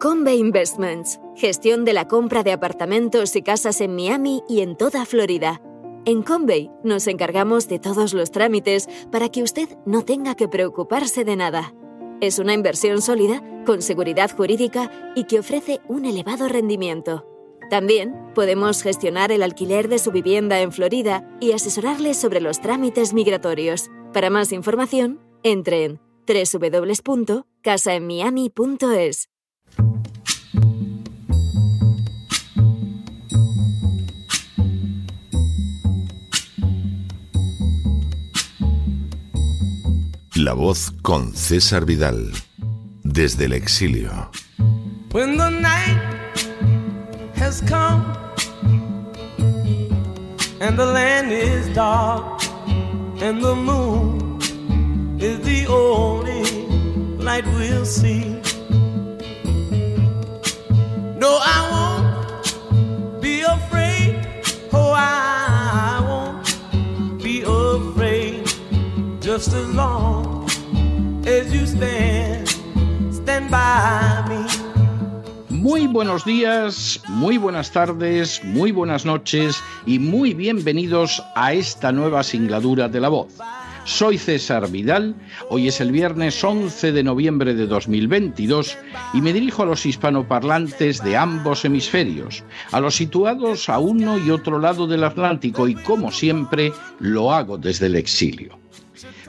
Combe Investments, gestión de la compra de apartamentos y casas en Miami y en toda Florida. En Convey nos encargamos de todos los trámites para que usted no tenga que preocuparse de nada. Es una inversión sólida, con seguridad jurídica y que ofrece un elevado rendimiento. También podemos gestionar el alquiler de su vivienda en Florida y asesorarle sobre los trámites migratorios. Para más información, entre en www.casaenmiami.es. La voz con César Vidal, desde el exilio. When the night has come and the land is dark and the moon is the only light we'll see. No, I won't be afraid. Oh, I won't be afraid. Just as long Muy buenos días, muy buenas tardes, muy buenas noches y muy bienvenidos a esta nueva singladura de la voz. Soy César Vidal, hoy es el viernes 11 de noviembre de 2022 y me dirijo a los hispanoparlantes de ambos hemisferios, a los situados a uno y otro lado del Atlántico y como siempre lo hago desde el exilio.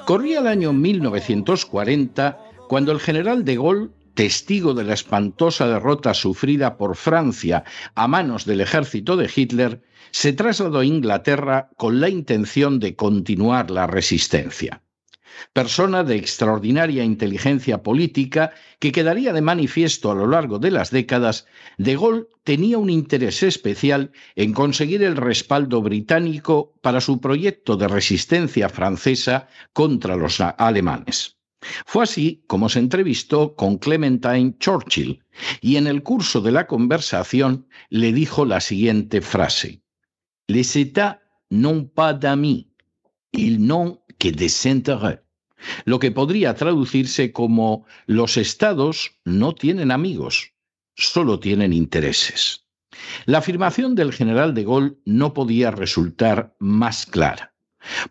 Corría el año 1940 cuando el general de Gaulle testigo de la espantosa derrota sufrida por Francia a manos del ejército de Hitler, se trasladó a Inglaterra con la intención de continuar la resistencia. Persona de extraordinaria inteligencia política que quedaría de manifiesto a lo largo de las décadas, De Gaulle tenía un interés especial en conseguir el respaldo británico para su proyecto de resistencia francesa contra los alemanes. Fue así como se entrevistó con Clementine Churchill y en el curso de la conversación le dijo la siguiente frase. Les États n'ont pas d'amis, ils n'ont que des intérêts. Lo que podría traducirse como los estados no tienen amigos, solo tienen intereses. La afirmación del general de Gaulle no podía resultar más clara.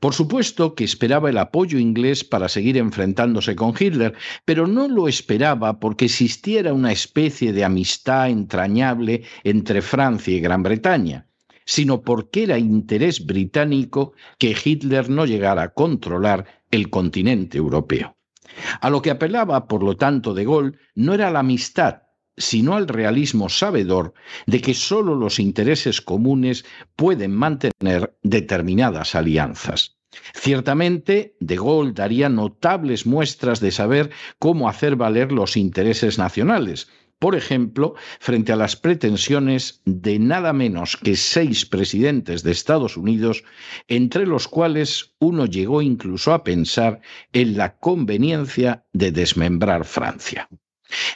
Por supuesto que esperaba el apoyo inglés para seguir enfrentándose con Hitler, pero no lo esperaba porque existiera una especie de amistad entrañable entre Francia y Gran Bretaña, sino porque era interés británico que Hitler no llegara a controlar el continente europeo. A lo que apelaba, por lo tanto, de Gaulle no era la amistad, sino al realismo sabedor de que sólo los intereses comunes pueden mantener determinadas alianzas. Ciertamente, De Gaulle daría notables muestras de saber cómo hacer valer los intereses nacionales, por ejemplo, frente a las pretensiones de nada menos que seis presidentes de Estados Unidos, entre los cuales uno llegó incluso a pensar en la conveniencia de desmembrar Francia.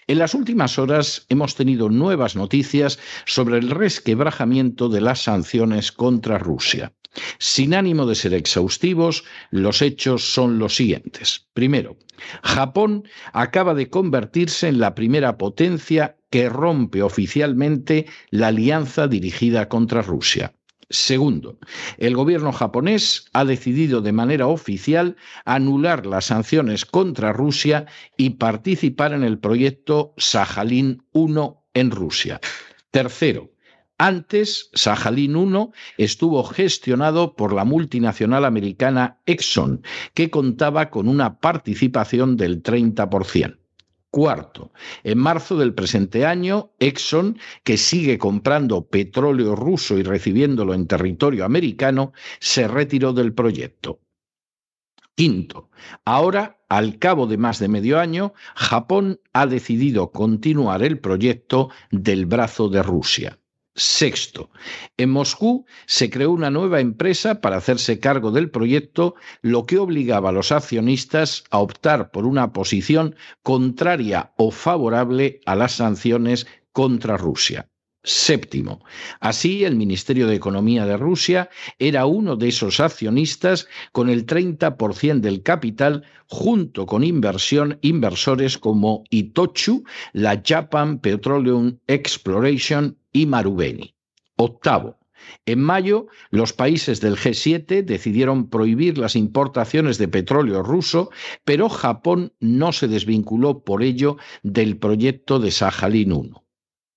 En las últimas horas hemos tenido nuevas noticias sobre el resquebrajamiento de las sanciones contra Rusia. Sin ánimo de ser exhaustivos, los hechos son los siguientes. Primero, Japón acaba de convertirse en la primera potencia que rompe oficialmente la alianza dirigida contra Rusia. Segundo, el gobierno japonés ha decidido de manera oficial anular las sanciones contra Rusia y participar en el proyecto Sajalín 1 en Rusia. Tercero, antes, Sajalín 1 estuvo gestionado por la multinacional americana Exxon, que contaba con una participación del 30%. Cuarto, en marzo del presente año, Exxon, que sigue comprando petróleo ruso y recibiéndolo en territorio americano, se retiró del proyecto. Quinto, ahora, al cabo de más de medio año, Japón ha decidido continuar el proyecto del brazo de Rusia. Sexto, en Moscú se creó una nueva empresa para hacerse cargo del proyecto, lo que obligaba a los accionistas a optar por una posición contraria o favorable a las sanciones contra Rusia. Séptimo. Así, el Ministerio de Economía de Rusia era uno de esos accionistas con el 30% del capital junto con inversión, inversores como Itochu, la Japan Petroleum Exploration y Marubeni. Octavo. En mayo, los países del G7 decidieron prohibir las importaciones de petróleo ruso, pero Japón no se desvinculó por ello del proyecto de Sajalín 1.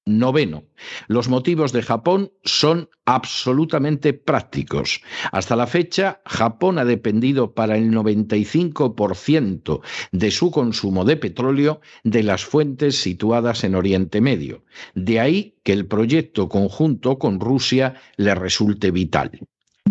Noveno. Los motivos de Japón son absolutamente prácticos. Hasta la fecha, Japón ha dependido para el 95% de su consumo de petróleo de las fuentes situadas en Oriente Medio. De ahí que el proyecto conjunto con Rusia le resulte vital.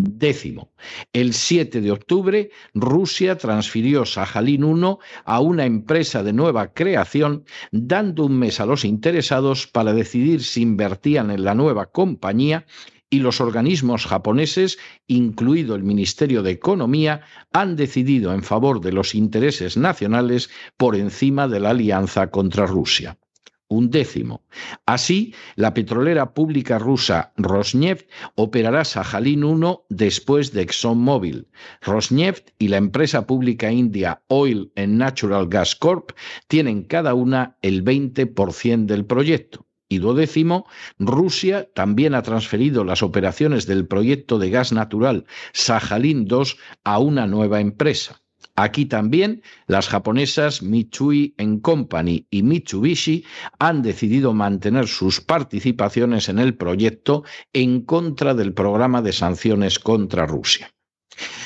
Décimo, el 7 de octubre, Rusia transfirió Sajalín 1 a una empresa de nueva creación, dando un mes a los interesados para decidir si invertían en la nueva compañía y los organismos japoneses, incluido el Ministerio de Economía, han decidido en favor de los intereses nacionales por encima de la alianza contra Rusia un décimo. Así, la petrolera pública rusa Rosneft operará Sajalín 1 después de ExxonMobil. Rosneft y la empresa pública india Oil and Natural Gas Corp tienen cada una el 20% del proyecto. Y duodécimo, Rusia también ha transferido las operaciones del proyecto de gas natural Sajalín 2 a una nueva empresa. Aquí también las japonesas Mitsui Company y Mitsubishi han decidido mantener sus participaciones en el proyecto en contra del programa de sanciones contra Rusia.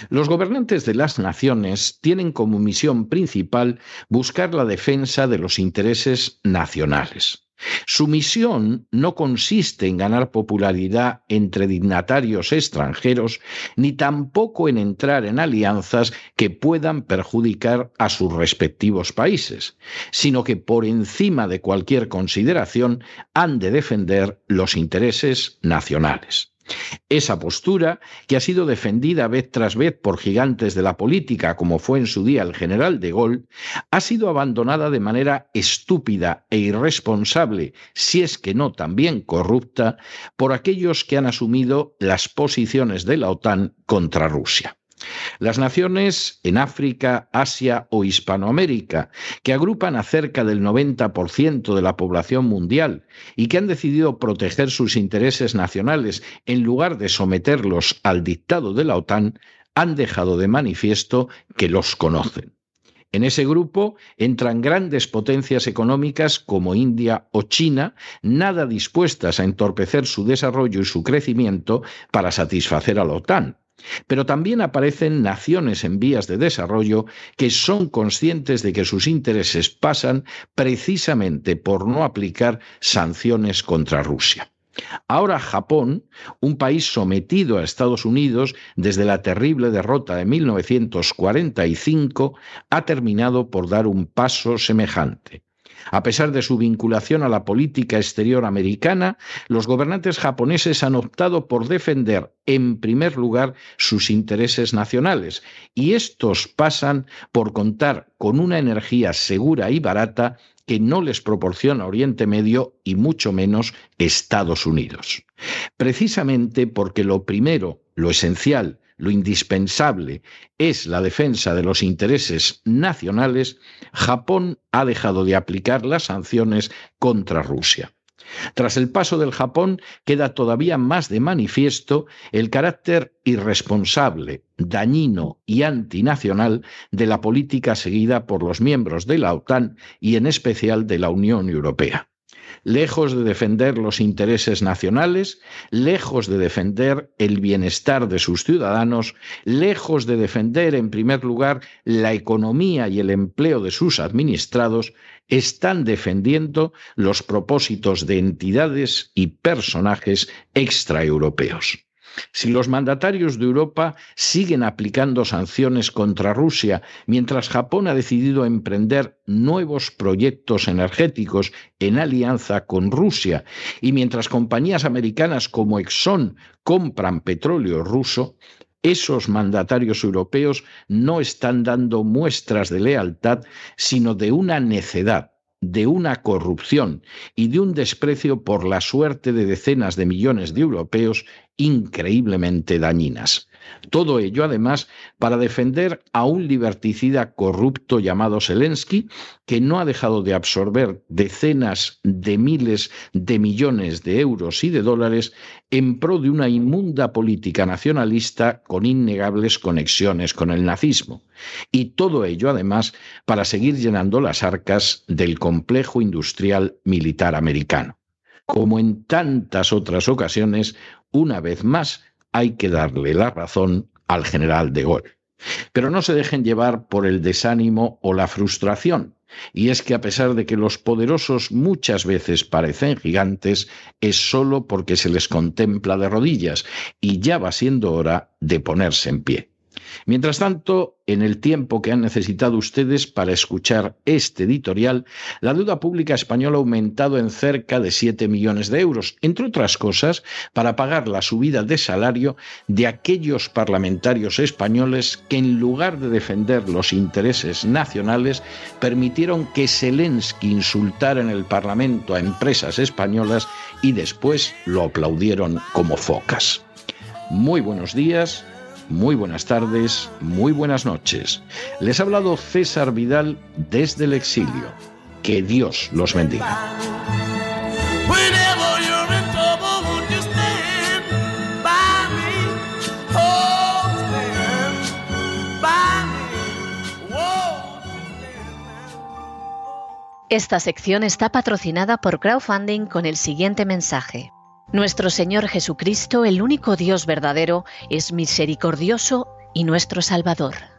Los gobernantes de las naciones tienen como misión principal buscar la defensa de los intereses nacionales. Su misión no consiste en ganar popularidad entre dignatarios extranjeros, ni tampoco en entrar en alianzas que puedan perjudicar a sus respectivos países, sino que por encima de cualquier consideración han de defender los intereses nacionales. Esa postura, que ha sido defendida vez tras vez por gigantes de la política, como fue en su día el general de Gaulle, ha sido abandonada de manera estúpida e irresponsable, si es que no también corrupta, por aquellos que han asumido las posiciones de la OTAN contra Rusia. Las naciones en África, Asia o Hispanoamérica, que agrupan a cerca del 90% de la población mundial y que han decidido proteger sus intereses nacionales en lugar de someterlos al dictado de la OTAN, han dejado de manifiesto que los conocen. En ese grupo entran grandes potencias económicas como India o China, nada dispuestas a entorpecer su desarrollo y su crecimiento para satisfacer a la OTAN. Pero también aparecen naciones en vías de desarrollo que son conscientes de que sus intereses pasan precisamente por no aplicar sanciones contra Rusia. Ahora Japón, un país sometido a Estados Unidos desde la terrible derrota de 1945, ha terminado por dar un paso semejante. A pesar de su vinculación a la política exterior americana, los gobernantes japoneses han optado por defender en primer lugar sus intereses nacionales y estos pasan por contar con una energía segura y barata que no les proporciona Oriente Medio y mucho menos Estados Unidos. Precisamente porque lo primero, lo esencial, lo indispensable es la defensa de los intereses nacionales, Japón ha dejado de aplicar las sanciones contra Rusia. Tras el paso del Japón queda todavía más de manifiesto el carácter irresponsable, dañino y antinacional de la política seguida por los miembros de la OTAN y en especial de la Unión Europea lejos de defender los intereses nacionales, lejos de defender el bienestar de sus ciudadanos, lejos de defender en primer lugar la economía y el empleo de sus administrados, están defendiendo los propósitos de entidades y personajes extraeuropeos. Si los mandatarios de Europa siguen aplicando sanciones contra Rusia mientras Japón ha decidido emprender nuevos proyectos energéticos en alianza con Rusia y mientras compañías americanas como Exxon compran petróleo ruso, esos mandatarios europeos no están dando muestras de lealtad, sino de una necedad de una corrupción y de un desprecio por la suerte de decenas de millones de europeos increíblemente dañinas. Todo ello, además, para defender a un liberticida corrupto llamado Zelensky, que no ha dejado de absorber decenas de miles de millones de euros y de dólares en pro de una inmunda política nacionalista con innegables conexiones con el nazismo. Y todo ello, además, para seguir llenando las arcas del complejo industrial militar americano. Como en tantas otras ocasiones, una vez más, hay que darle la razón al general de Gaulle. Pero no se dejen llevar por el desánimo o la frustración. Y es que a pesar de que los poderosos muchas veces parecen gigantes, es solo porque se les contempla de rodillas y ya va siendo hora de ponerse en pie. Mientras tanto, en el tiempo que han necesitado ustedes para escuchar este editorial, la deuda pública española ha aumentado en cerca de 7 millones de euros, entre otras cosas, para pagar la subida de salario de aquellos parlamentarios españoles que en lugar de defender los intereses nacionales, permitieron que Zelensky insultara en el Parlamento a empresas españolas y después lo aplaudieron como focas. Muy buenos días muy buenas tardes, muy buenas noches. Les ha hablado César Vidal desde el exilio. Que Dios los bendiga. Esta sección está patrocinada por crowdfunding con el siguiente mensaje. Nuestro Señor Jesucristo, el único Dios verdadero, es misericordioso y nuestro Salvador.